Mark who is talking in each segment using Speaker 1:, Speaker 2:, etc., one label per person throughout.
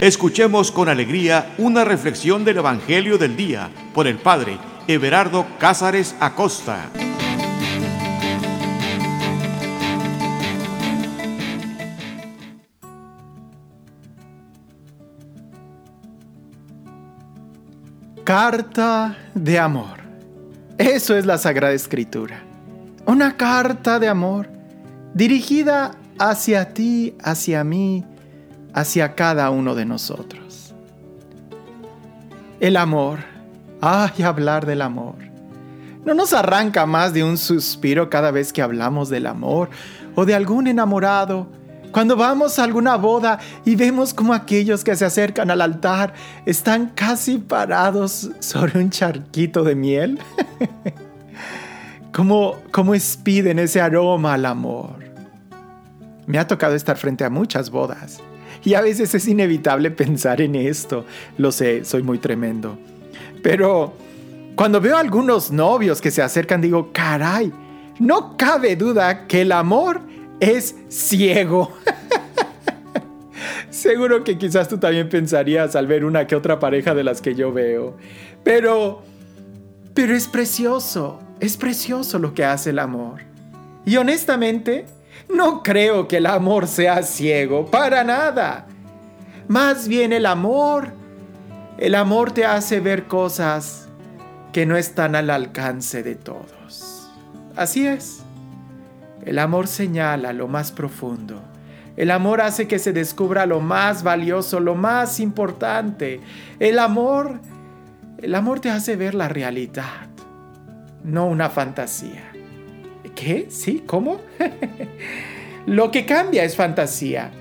Speaker 1: Escuchemos con alegría una reflexión del Evangelio del Día por el Padre Everardo Cázares Acosta.
Speaker 2: Carta de amor. Eso es la Sagrada Escritura. Una carta de amor dirigida hacia ti, hacia mí, hacia cada uno de nosotros. El amor. Ay, hablar del amor. ¿No nos arranca más de un suspiro cada vez que hablamos del amor o de algún enamorado? Cuando vamos a alguna boda y vemos como aquellos que se acercan al altar están casi parados sobre un charquito de miel. como, como expiden ese aroma al amor. Me ha tocado estar frente a muchas bodas y a veces es inevitable pensar en esto. Lo sé, soy muy tremendo. Pero cuando veo a algunos novios que se acercan, digo, caray, no cabe duda que el amor es ciego. Seguro que quizás tú también pensarías al ver una que otra pareja de las que yo veo. Pero, pero es precioso, es precioso lo que hace el amor. Y honestamente, no creo que el amor sea ciego, para nada. Más bien el amor, el amor te hace ver cosas que no están al alcance de todos. Así es. El amor señala lo más profundo. El amor hace que se descubra lo más valioso, lo más importante. El amor, el amor te hace ver la realidad, no una fantasía. ¿Qué? ¿Sí? ¿Cómo? Lo que cambia es fantasía.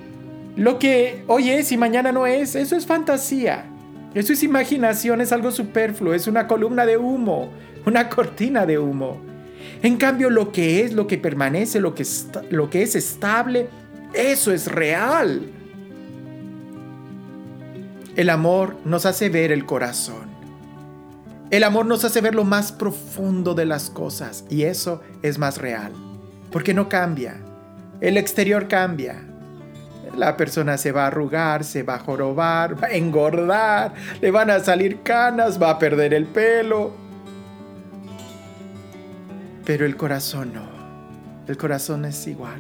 Speaker 2: Lo que hoy es y mañana no es, eso es fantasía. Eso es imaginación, es algo superfluo, es una columna de humo, una cortina de humo. En cambio, lo que es, lo que permanece, lo que, lo que es estable, eso es real. El amor nos hace ver el corazón. El amor nos hace ver lo más profundo de las cosas y eso es más real, porque no cambia. El exterior cambia. La persona se va a arrugar, se va a jorobar, va a engordar, le van a salir canas, va a perder el pelo. Pero el corazón no. El corazón es igual.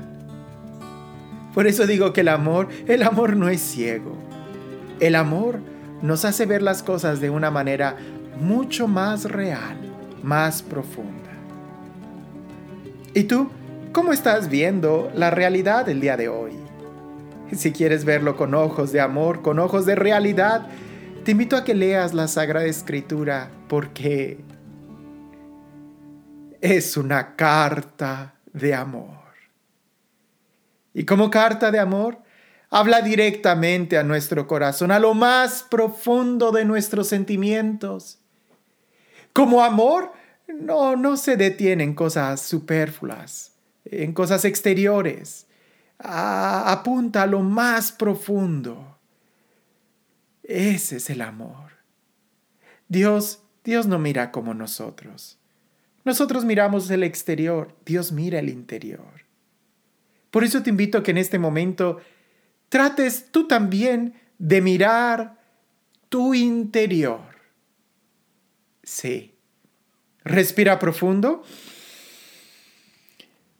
Speaker 2: Por eso digo que el amor, el amor no es ciego. El amor nos hace ver las cosas de una manera mucho más real, más profunda. ¿Y tú cómo estás viendo la realidad del día de hoy? Si quieres verlo con ojos de amor, con ojos de realidad, te invito a que leas la Sagrada Escritura porque es una carta de amor. Y como carta de amor, habla directamente a nuestro corazón, a lo más profundo de nuestros sentimientos. Como amor, no, no se detiene en cosas superfluas, en cosas exteriores. apunta a lo más profundo. Ese es el amor. Dios, Dios no mira como nosotros. Nosotros miramos el exterior, Dios mira el interior. Por eso te invito a que en este momento trates tú también de mirar tu interior Sí. Respira profundo.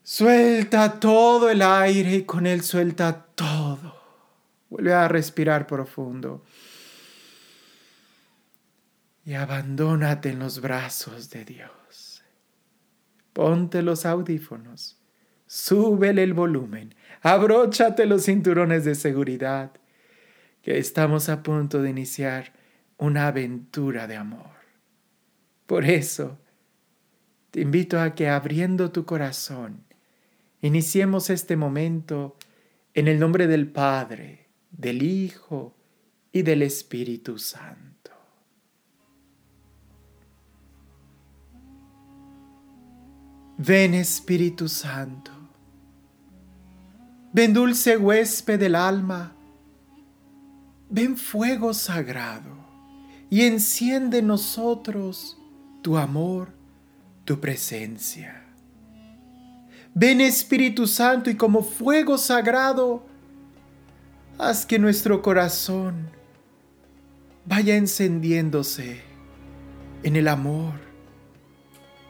Speaker 2: Suelta todo el aire y con él suelta todo. Vuelve a respirar profundo. Y abandónate en los brazos de Dios. Ponte los audífonos. Súbele el volumen. Abróchate los cinturones de seguridad. Que estamos a punto de iniciar una aventura de amor. Por eso, te invito a que abriendo tu corazón, iniciemos este momento en el nombre del Padre, del Hijo y del Espíritu Santo. Ven Espíritu Santo, ven dulce huésped del alma, ven fuego sagrado y enciende en nosotros tu amor, tu presencia. Ven Espíritu Santo y como fuego sagrado, haz que nuestro corazón vaya encendiéndose en el amor,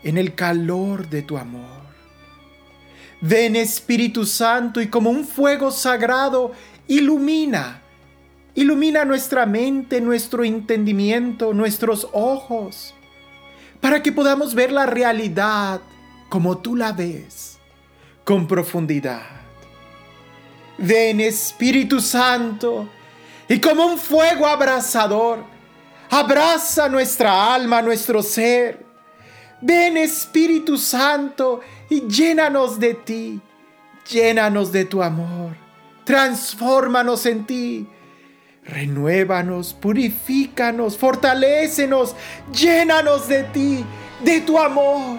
Speaker 2: en el calor de tu amor. Ven Espíritu Santo y como un fuego sagrado ilumina, ilumina nuestra mente, nuestro entendimiento, nuestros ojos, para que podamos ver la realidad como tú la ves, con profundidad. Ven Espíritu Santo y como un fuego abrasador, abraza nuestra alma, nuestro ser. Ven Espíritu Santo y llénanos de ti, llénanos de tu amor, transfórmanos en ti. Renuévanos, purifícanos, fortalécenos, llénanos de ti, de tu amor,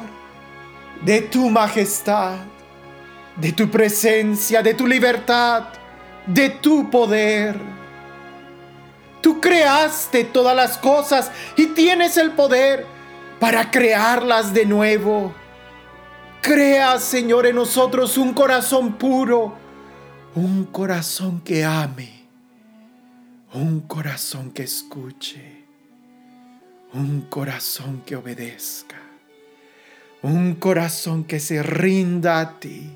Speaker 2: de tu majestad, de tu presencia, de tu libertad, de tu poder. Tú creaste todas las cosas y tienes el poder para crearlas de nuevo. Crea, Señor, en nosotros un corazón puro, un corazón que ame, un corazón que escuche, un corazón que obedezca, un corazón que se rinda a ti,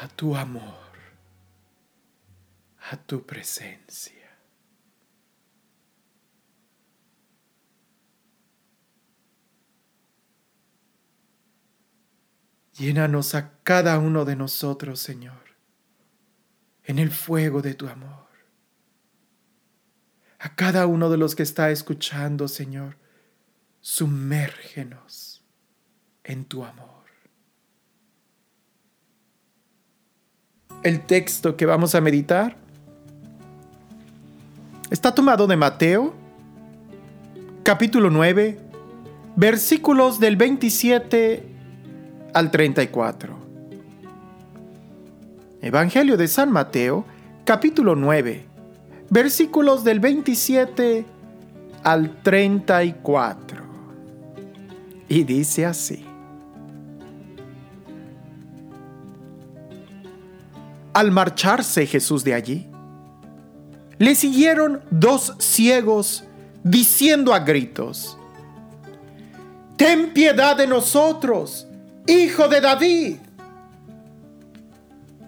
Speaker 2: a tu amor, a tu presencia. Llénanos a cada uno de nosotros, Señor, en el fuego de tu amor. A cada uno de los que está escuchando, Señor, sumérgenos en tu amor. El texto que vamos a meditar está tomado de Mateo, capítulo 9, versículos del 27 al 34. Evangelio de San Mateo, capítulo 9, versículos del 27 al 34. Y dice así. Al marcharse Jesús de allí, le siguieron dos ciegos diciendo a gritos, Ten piedad de nosotros, Hijo de David.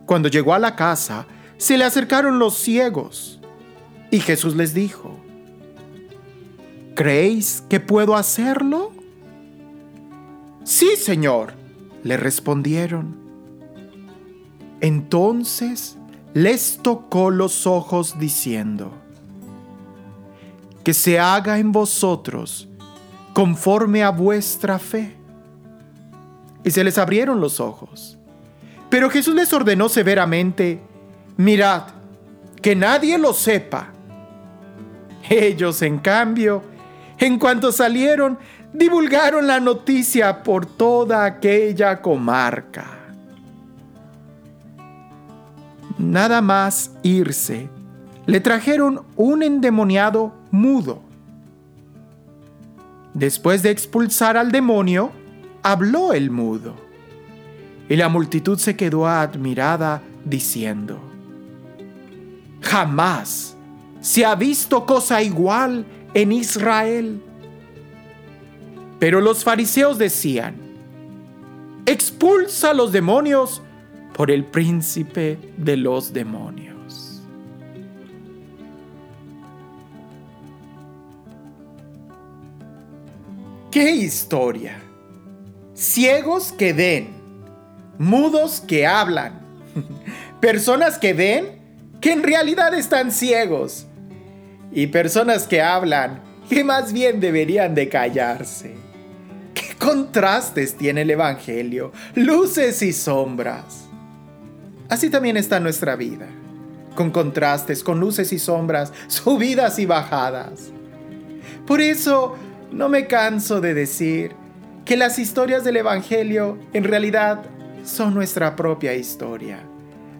Speaker 2: Cuando llegó a la casa, se le acercaron los ciegos y Jesús les dijo, ¿creéis que puedo hacerlo? Sí, Señor, le respondieron. Entonces les tocó los ojos diciendo, que se haga en vosotros conforme a vuestra fe y se les abrieron los ojos. Pero Jesús les ordenó severamente, mirad, que nadie lo sepa. Ellos, en cambio, en cuanto salieron, divulgaron la noticia por toda aquella comarca. Nada más irse, le trajeron un endemoniado mudo. Después de expulsar al demonio, habló el mudo. Y la multitud se quedó admirada diciendo, jamás se ha visto cosa igual en Israel. Pero los fariseos decían, expulsa a los demonios por el príncipe de los demonios. ¡Qué historia! ciegos que ven, mudos que hablan, personas que ven que en realidad están ciegos y personas que hablan que más bien deberían de callarse. ¿Qué contrastes tiene el Evangelio? Luces y sombras. Así también está nuestra vida, con contrastes, con luces y sombras, subidas y bajadas. Por eso no me canso de decir, que las historias del Evangelio en realidad son nuestra propia historia.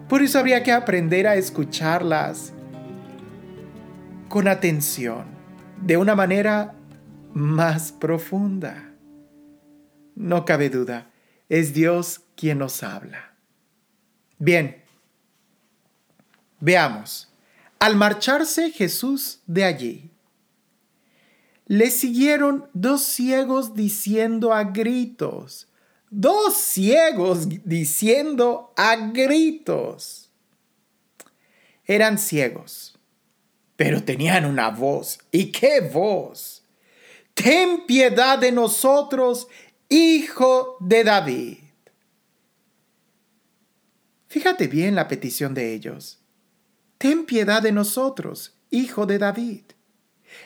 Speaker 2: Por eso habría que aprender a escucharlas con atención, de una manera más profunda. No cabe duda, es Dios quien nos habla. Bien, veamos, Al marcharse Jesús de allí, le siguieron dos ciegos diciendo a gritos, dos ciegos diciendo a gritos. Eran ciegos, pero tenían una voz. ¿Y qué voz? Ten piedad de nosotros, hijo de David. Fíjate bien la petición de ellos. Ten piedad de nosotros, hijo de David.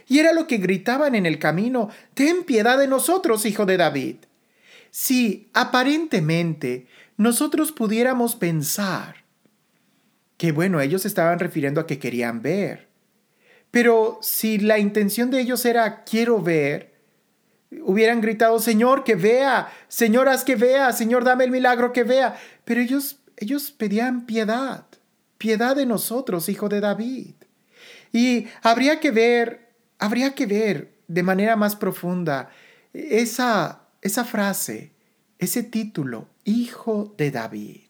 Speaker 2: Y era lo que gritaban en el camino, Ten piedad de nosotros, hijo de David. Si aparentemente nosotros pudiéramos pensar que bueno, ellos estaban refiriendo a que querían ver. Pero si la intención de ellos era quiero ver, hubieran gritado, Señor, que vea, Señoras, que vea, Señor, dame el milagro que vea. Pero ellos, ellos pedían piedad, piedad de nosotros, hijo de David. Y habría que ver habría que ver de manera más profunda esa, esa frase, ese título, Hijo de David.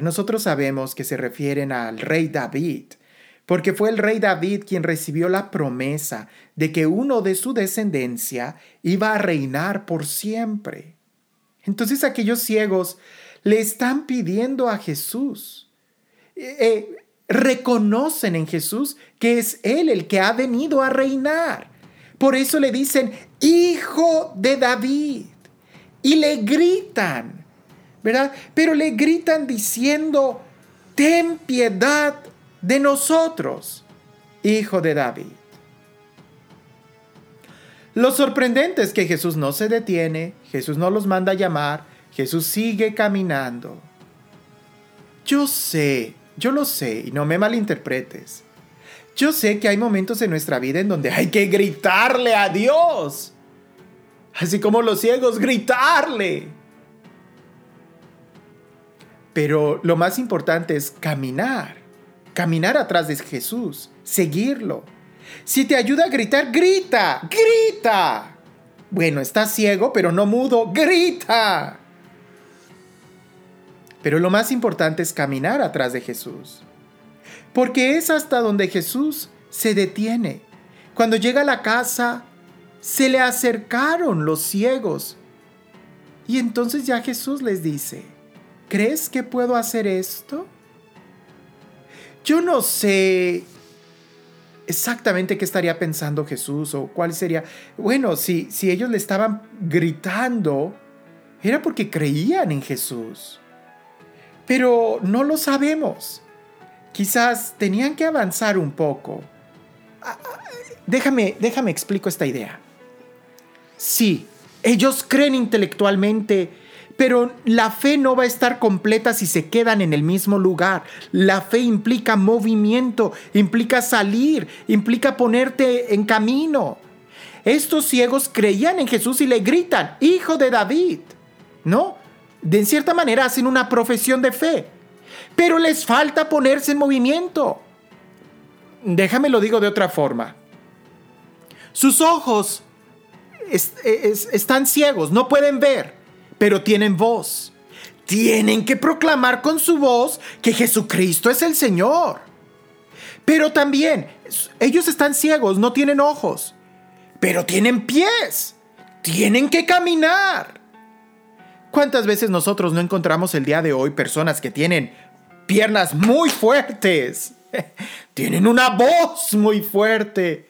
Speaker 2: nosotros sabemos que se refieren al rey David, porque fue el rey David quien recibió la promesa de que uno de su descendencia iba a reinar por siempre. Entonces aquellos ciegos le están pidiendo a Jesús. Eh, eh, reconocen en Jesús que es Él el que ha venido a reinar. Por eso le dicen, Hijo de David. Y le gritan, ¿verdad? Pero le gritan diciendo, Ten piedad de nosotros, Hijo de David. Lo sorprendente es que Jesús no se detiene, Jesús no los manda a llamar, Jesús sigue caminando. Yo sé yo lo sé y no me malinterpretes. Yo sé que hay momentos en nuestra vida en donde hay que gritarle a Dios. Así como los ciegos, gritarle. Pero lo más importante es caminar. Caminar atrás de Jesús. Seguirlo. Si te ayuda a gritar, grita. Grita. Bueno, estás ciego, pero no mudo. Grita. Pero lo más importante es caminar atrás de Jesús. Porque es hasta donde Jesús se detiene. Cuando llega a la casa, se le acercaron los ciegos. Y entonces ya Jesús les dice, ¿crees que puedo hacer esto? Yo no sé exactamente qué estaría pensando Jesús o cuál sería. Bueno, si, si ellos le estaban gritando, era porque creían en Jesús pero no lo sabemos. Quizás tenían que avanzar un poco. Ah, ah, déjame, déjame explico esta idea. Sí, ellos creen intelectualmente, pero la fe no va a estar completa si se quedan en el mismo lugar. La fe implica movimiento, implica salir, implica ponerte en camino. Estos ciegos creían en Jesús y le gritan, Hijo de David, ¿no? de cierta manera hacen una profesión de fe, pero les falta ponerse en movimiento. Déjame lo digo de otra forma. Sus ojos están ciegos, no pueden ver, pero tienen voz. Tienen que proclamar con su voz que Jesucristo es el Señor. Pero también ellos están ciegos, no tienen ojos, pero tienen pies. Tienen que caminar. ¿Cuántas veces nosotros no encontramos el día de hoy personas que tienen piernas muy fuertes? tienen una voz muy fuerte.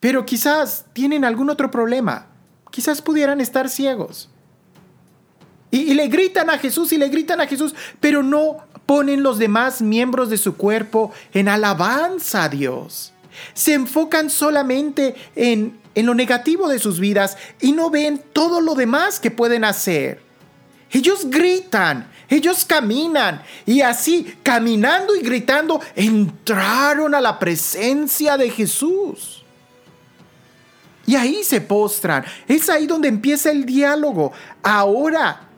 Speaker 2: Pero quizás tienen algún otro problema. Quizás pudieran estar ciegos. Y, y, le gritan a Jesús y le gritan a Jesús, pero no ponen los demás miembros de su cuerpo en alabanza a Dios. Se enfocan solamente en en lo negativo de sus vidas y no ven todo lo demás que pueden hacer. Ellos gritan, ellos caminan y así, caminando y gritando, entraron a la presencia de Jesús. Y ahí se postran. Es ahí donde empieza el diálogo. Ahora,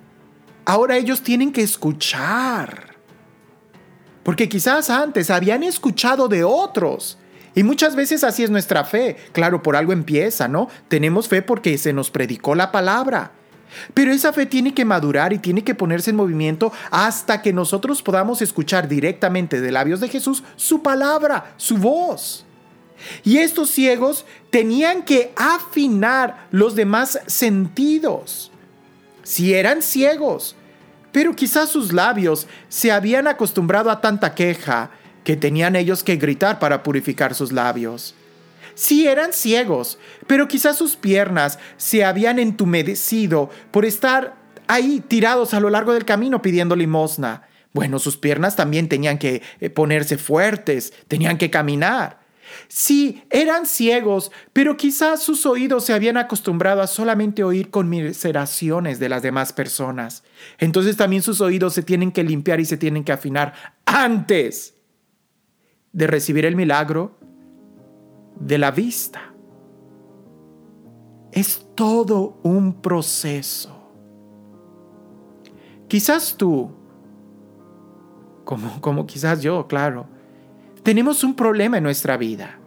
Speaker 2: ahora ellos tienen que escuchar. Porque quizás antes habían escuchado de otros y muchas veces así es nuestra fe. Claro, por algo empieza, ¿no? Tenemos fe porque se nos predicó la palabra. Pero esa fe tiene que madurar y tiene que ponerse en movimiento hasta que nosotros podamos escuchar directamente de labios de Jesús su palabra, su voz. Y estos ciegos tenían que afinar los demás sentidos. Si eran ciegos, pero quizás sus labios se habían acostumbrado a tanta queja que tenían ellos que gritar para purificar sus labios. Si eran ciegos, pero quizás sus piernas se habían entumecido por estar ahí tirados a lo largo del camino pidiendo limosna. Bueno, sus piernas también tenían que eh, ponerse fuertes, tenían que caminar. Sí, eran ciegos, pero quizás sus oídos se habían acostumbrado a solamente oír conmiseraciones de las demás personas. Entonces también sus oídos se tienen que limpiar y se tienen que afinar antes de recibir el milagro de la vista. Es todo un proceso. Quizás tú, como, como quizás yo, claro, tenemos un problema en nuestra vida.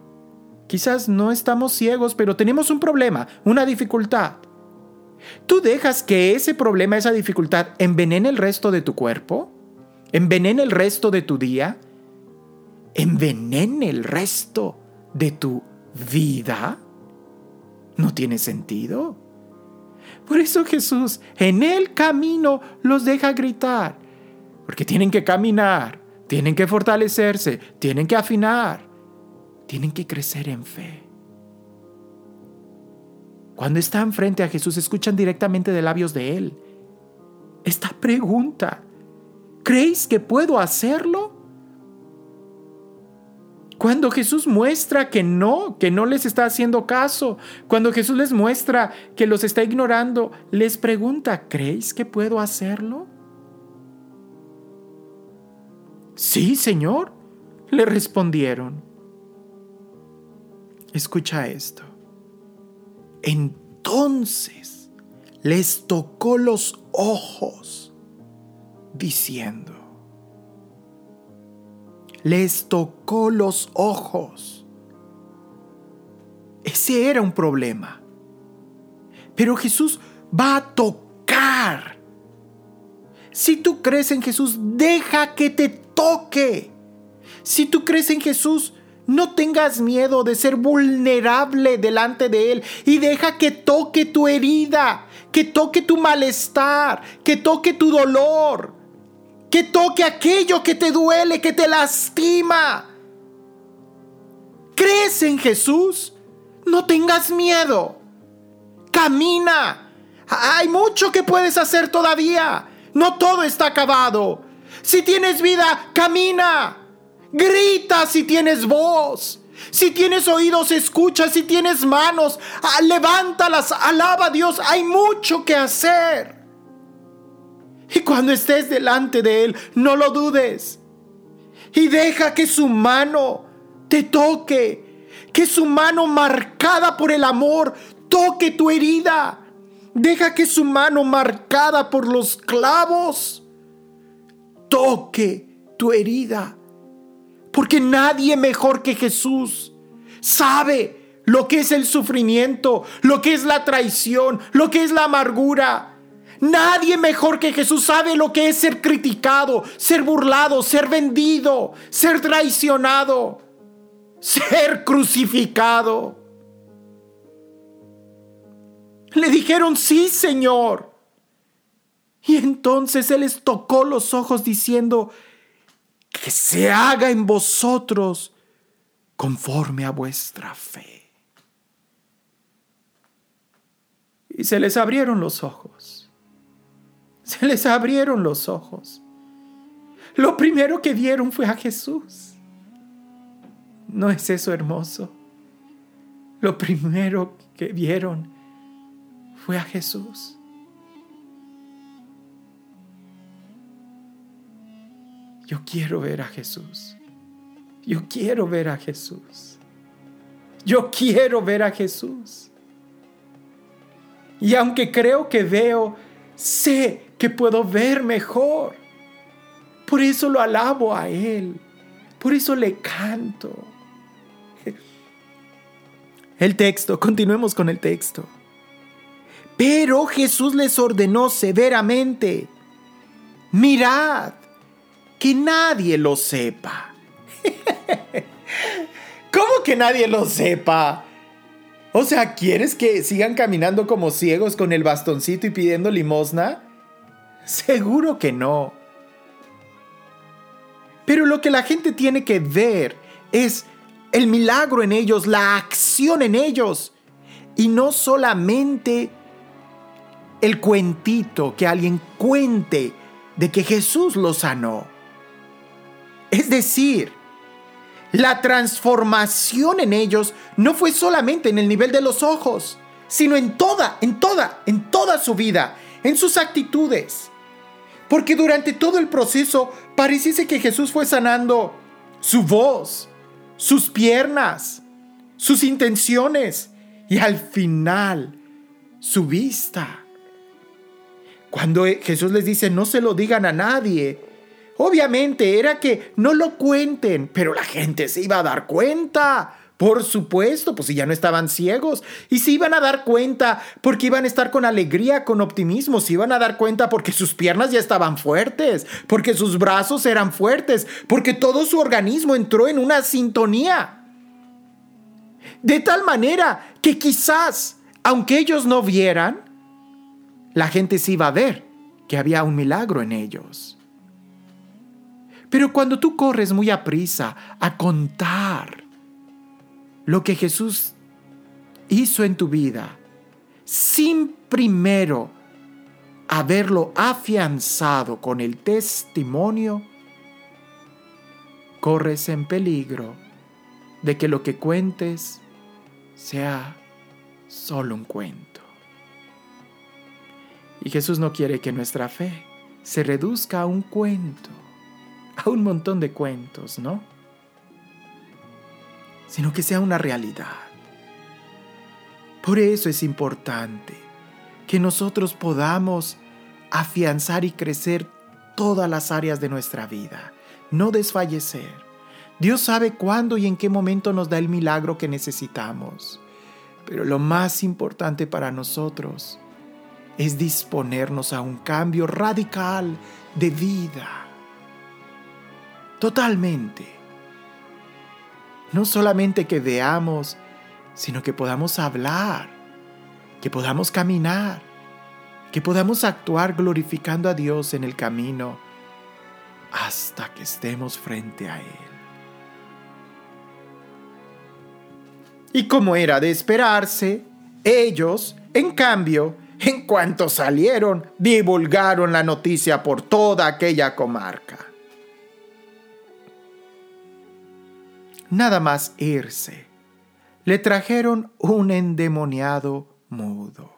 Speaker 2: Quizás no estamos ciegos, pero tenemos un problema, una dificultad. ¿Tú dejas que ese problema, esa dificultad, envenene el resto de tu cuerpo? ¿Envenene el resto de tu día? ¿Envenene el resto de tu vida? No tiene sentido. Por eso Jesús en el camino los deja gritar, porque tienen que caminar, tienen que fortalecerse, tienen que afinar, tienen que crecer en fe. Cuando están frente a Jesús, escuchan directamente de labios de Él esta pregunta. ¿Creéis que puedo hacerlo? Cuando Jesús muestra que no, que no les está haciendo caso, cuando Jesús les muestra que los está ignorando, les pregunta, ¿creéis que puedo hacerlo? Sí, Señor, le respondieron. Escucha esto. Entonces les tocó los ojos, diciendo, les tocó los ojos. Ese era un problema. Pero Jesús va a tocar. Si tú crees en Jesús, deja que te toque. Si tú crees en Jesús, no tengas miedo de ser vulnerable delante de Él y deja que toque tu herida, que toque tu malestar, que toque tu dolor, que toque aquello que te duele, que te lastima. ¿Crees en Jesús? No tengas miedo. Camina. Hay mucho que puedes hacer todavía. No todo está acabado. Si tienes vida, camina. Grita si tienes voz. Si tienes oídos, escucha. Si tienes manos, ah, levántalas. Alaba a Dios. Hay mucho que hacer. Y cuando estés delante de Él, no lo dudes. Y deja que su mano te toque. Que su mano marcada por el amor toque tu herida. Deja que su mano marcada por los clavos toque tu herida. Porque nadie mejor que Jesús sabe lo que es el sufrimiento, lo que es la traición, lo que es la amargura. Nadie mejor que Jesús sabe lo que es ser criticado, ser burlado, ser vendido, ser traicionado, ser crucificado. Le dijeron, sí, Señor. Y entonces Él les tocó los ojos diciendo, que se haga en vosotros conforme a vuestra fe. Y se les abrieron los ojos. Se les abrieron los ojos. Lo primero que vieron fue a Jesús. ¿No es eso hermoso? Lo primero que vieron fue a Jesús. Yo quiero ver a Jesús. Yo quiero ver a Jesús. Yo quiero ver a Jesús. Y aunque creo que veo, sé que puedo ver mejor. Por eso lo alabo a Él. Por eso le canto. El texto, continuemos con el texto. Pero Jesús les ordenó severamente, mirad, que nadie lo sepa. ¿Cómo que nadie lo sepa? O sea, ¿quieres que sigan caminando como ciegos con el bastoncito y pidiendo limosna? Seguro que no. Pero lo que la gente tiene que ver es el milagro en ellos, la acción en ellos. Y no solamente el cuentito que alguien cuente de que Jesús lo sanó. Es decir, la transformación en ellos no fue solamente en el nivel de los ojos, sino en toda, en toda, en toda su vida, en sus actitudes. Porque durante todo el proceso pareciese que Jesús fue sanando su voz, sus piernas, sus intenciones y al final su vista. Cuando Jesús les dice no se lo digan a nadie, obviamente era que no lo cuenten, pero la gente se iba a dar cuenta. Por supuesto, pues si ya no estaban ciegos. Y se iban a dar cuenta porque iban a estar con alegría, con optimismo. Se iban a dar cuenta porque sus piernas ya estaban fuertes, porque sus brazos eran fuertes, porque todo su organismo entró en una sintonía. De tal manera que quizás, aunque ellos no vieran, la gente se iba a ver que había un milagro en ellos. Pero cuando tú corres muy a prisa a contar lo que Jesús hizo en tu vida sin primero haberlo afianzado con el testimonio, corres en peligro de que lo que cuentes sea solo un cuento. Y Jesús no quiere que nuestra fe se reduzca a un cuento, a un montón de cuentos, ¿no? Sino que sea una realidad. Por eso es importante que nosotros podamos afianzar y crecer todas las áreas de nuestra vida, no desfallecer. Dios sabe cuándo y en qué momento nos da el milagro que necesitamos, pero lo más importante para nosotros es disponernos a un cambio radical de vida. Totalmente. No solamente que veamos, sino que podamos hablar, que podamos caminar, que podamos actuar glorificando a Dios en el camino hasta que estemos frente a Él. Y como era de esperarse, ellos, en cambio, en cuanto salieron, divulgaron la noticia por toda aquella comarca. Nada más irse, le trajeron un endemoniado mudo.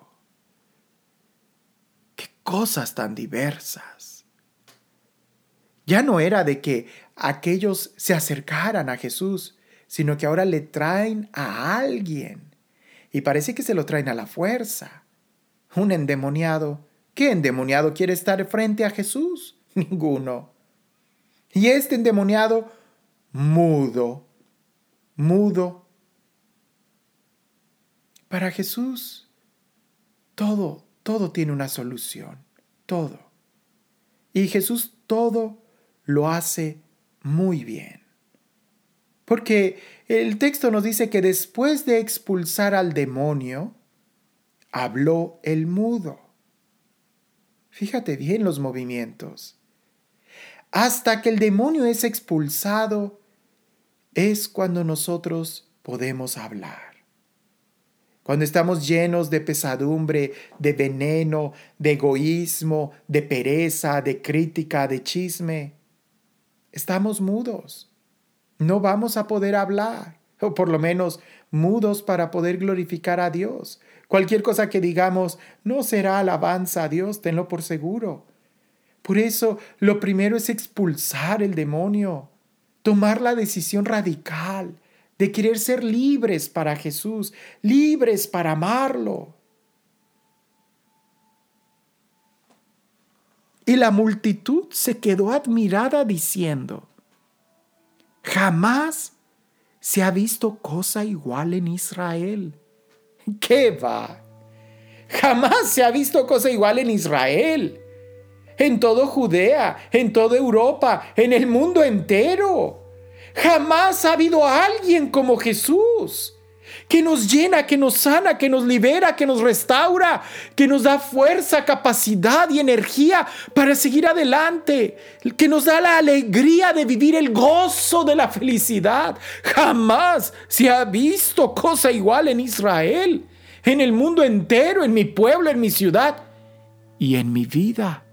Speaker 2: ¡Qué cosas tan diversas! Ya no era de que aquellos se acercaran a Jesús, sino que ahora le traen a alguien. Y parece que se lo traen a la fuerza. Un endemoniado. ¿Qué endemoniado quiere estar frente a Jesús? Ninguno. Y este endemoniado mudo mudo. Para Jesús, todo, todo tiene una solución, todo. Y Jesús todo lo hace muy bien. Porque el texto nos dice que después de expulsar al demonio, habló el mudo. Fíjate bien los movimientos. Hasta que el demonio es expulsado, es cuando nosotros podemos hablar. Cuando estamos llenos de pesadumbre, de veneno, de egoísmo, de pereza, de crítica, de chisme, estamos mudos. No vamos a poder hablar, o por lo menos mudos para poder glorificar a Dios. Cualquier cosa que digamos no será alabanza a Dios, tenlo por seguro. Por eso lo primero es expulsar el demonio tomar la decisión radical de querer ser libres para Jesús, libres para amarlo. Y la multitud se quedó admirada diciendo, jamás se ha visto cosa igual en Israel. ¿Qué va? Jamás se ha visto cosa igual en Israel, en todo Judea, en toda Europa, en el mundo entero. Jamás ha habido alguien como Jesús que nos llena, que nos sana, que nos libera, que nos restaura, que nos da fuerza, capacidad y energía para seguir adelante, que nos da la alegría de vivir el gozo de la felicidad. Jamás se ha visto cosa igual en Israel, en el mundo entero, en mi pueblo, en mi ciudad y en mi vida.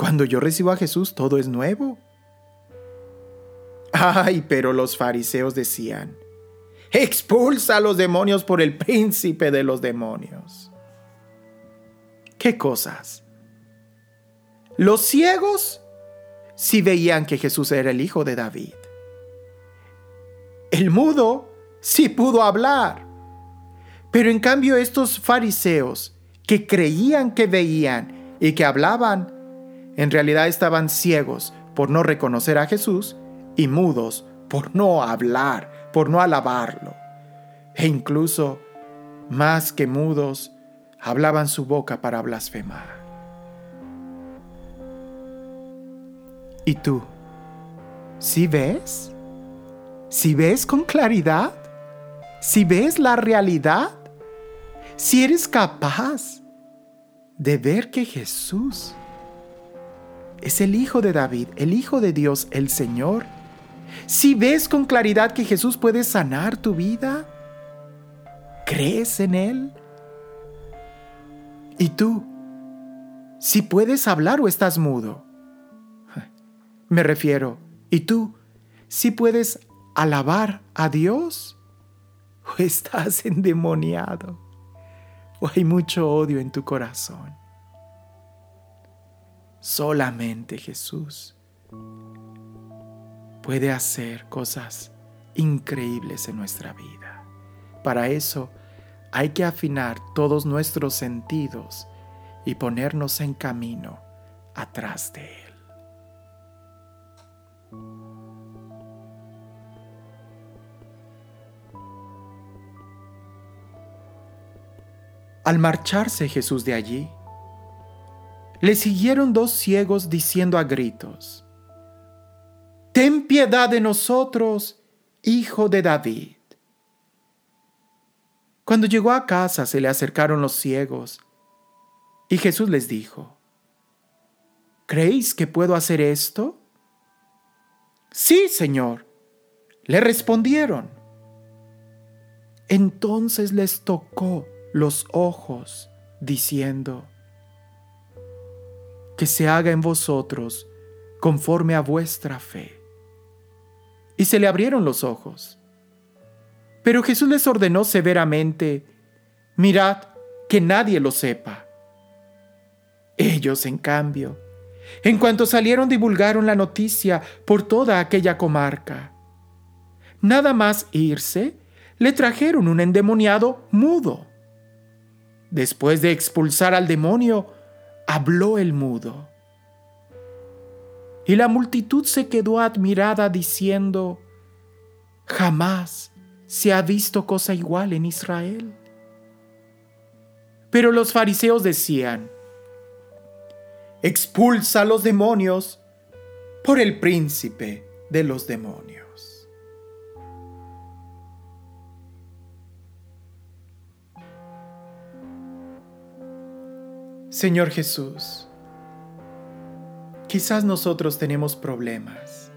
Speaker 2: Cuando yo recibo a Jesús, todo es nuevo. Ay, pero los fariseos decían, expulsa a los demonios por el príncipe de los demonios. ¿Qué cosas? Los ciegos sí veían que Jesús era el hijo de David. El mudo sí pudo hablar. Pero en cambio estos fariseos que creían que veían y que hablaban, en realidad estaban ciegos por no reconocer a Jesús y mudos por no hablar, por no alabarlo. E incluso, más que mudos, hablaban su boca para blasfemar. ¿Y tú? ¿Si ves? ¿Si ves con claridad? ¿Si ves la realidad? ¿Si eres capaz de ver que Jesús es el Hijo de David, el Hijo de Dios, el Señor, si ves con claridad que Jesús puede sanar tu vida, ¿crees en Él? ¿Y tú? Si puedes hablar o estás mudo. Me refiero, ¿y tú? Si puedes alabar a Dios o estás endemoniado o hay mucho odio en tu corazón. Solamente Jesús puede hacer cosas increíbles en nuestra vida. Para eso hay que afinar todos nuestros sentidos y ponernos en camino atrás de Él. Al marcharse Jesús de allí, le siguieron dos ciegos diciendo a gritos, Ten piedad de nosotros, hijo de David. Cuando llegó a casa se le acercaron los ciegos y Jesús les dijo, ¿Creéis que puedo hacer esto? Sí, Señor, le respondieron. Entonces les tocó los ojos, diciendo, Que se haga en vosotros conforme a vuestra fe y se le abrieron los ojos. Pero Jesús les ordenó severamente, mirad que nadie lo sepa. Ellos, en cambio, en cuanto salieron divulgaron la noticia por toda aquella comarca. Nada más irse, le trajeron un endemoniado mudo. Después de expulsar al demonio, habló el mudo. Y la multitud se quedó admirada diciendo, jamás se ha visto cosa igual en Israel. Pero los fariseos decían, expulsa a los demonios por el príncipe de los demonios. Señor Jesús, Quizás nosotros tenemos problemas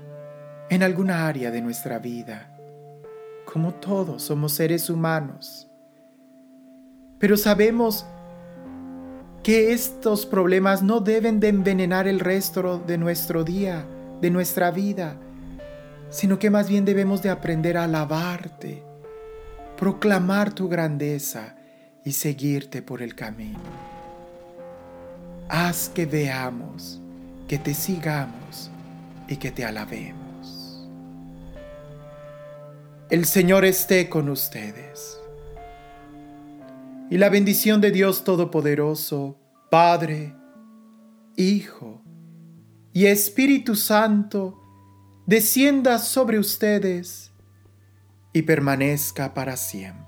Speaker 2: en alguna área de nuestra vida. Como todos somos seres humanos. Pero sabemos que estos problemas no deben de envenenar el resto de nuestro día, de nuestra vida, sino que más bien debemos de aprender a alabarte, proclamar tu grandeza y seguirte por el camino. Haz que veamos que te sigamos y que te alabemos. El Señor esté con ustedes. Y la bendición de Dios Todopoderoso, Padre, Hijo y Espíritu Santo, descienda sobre ustedes y permanezca para siempre.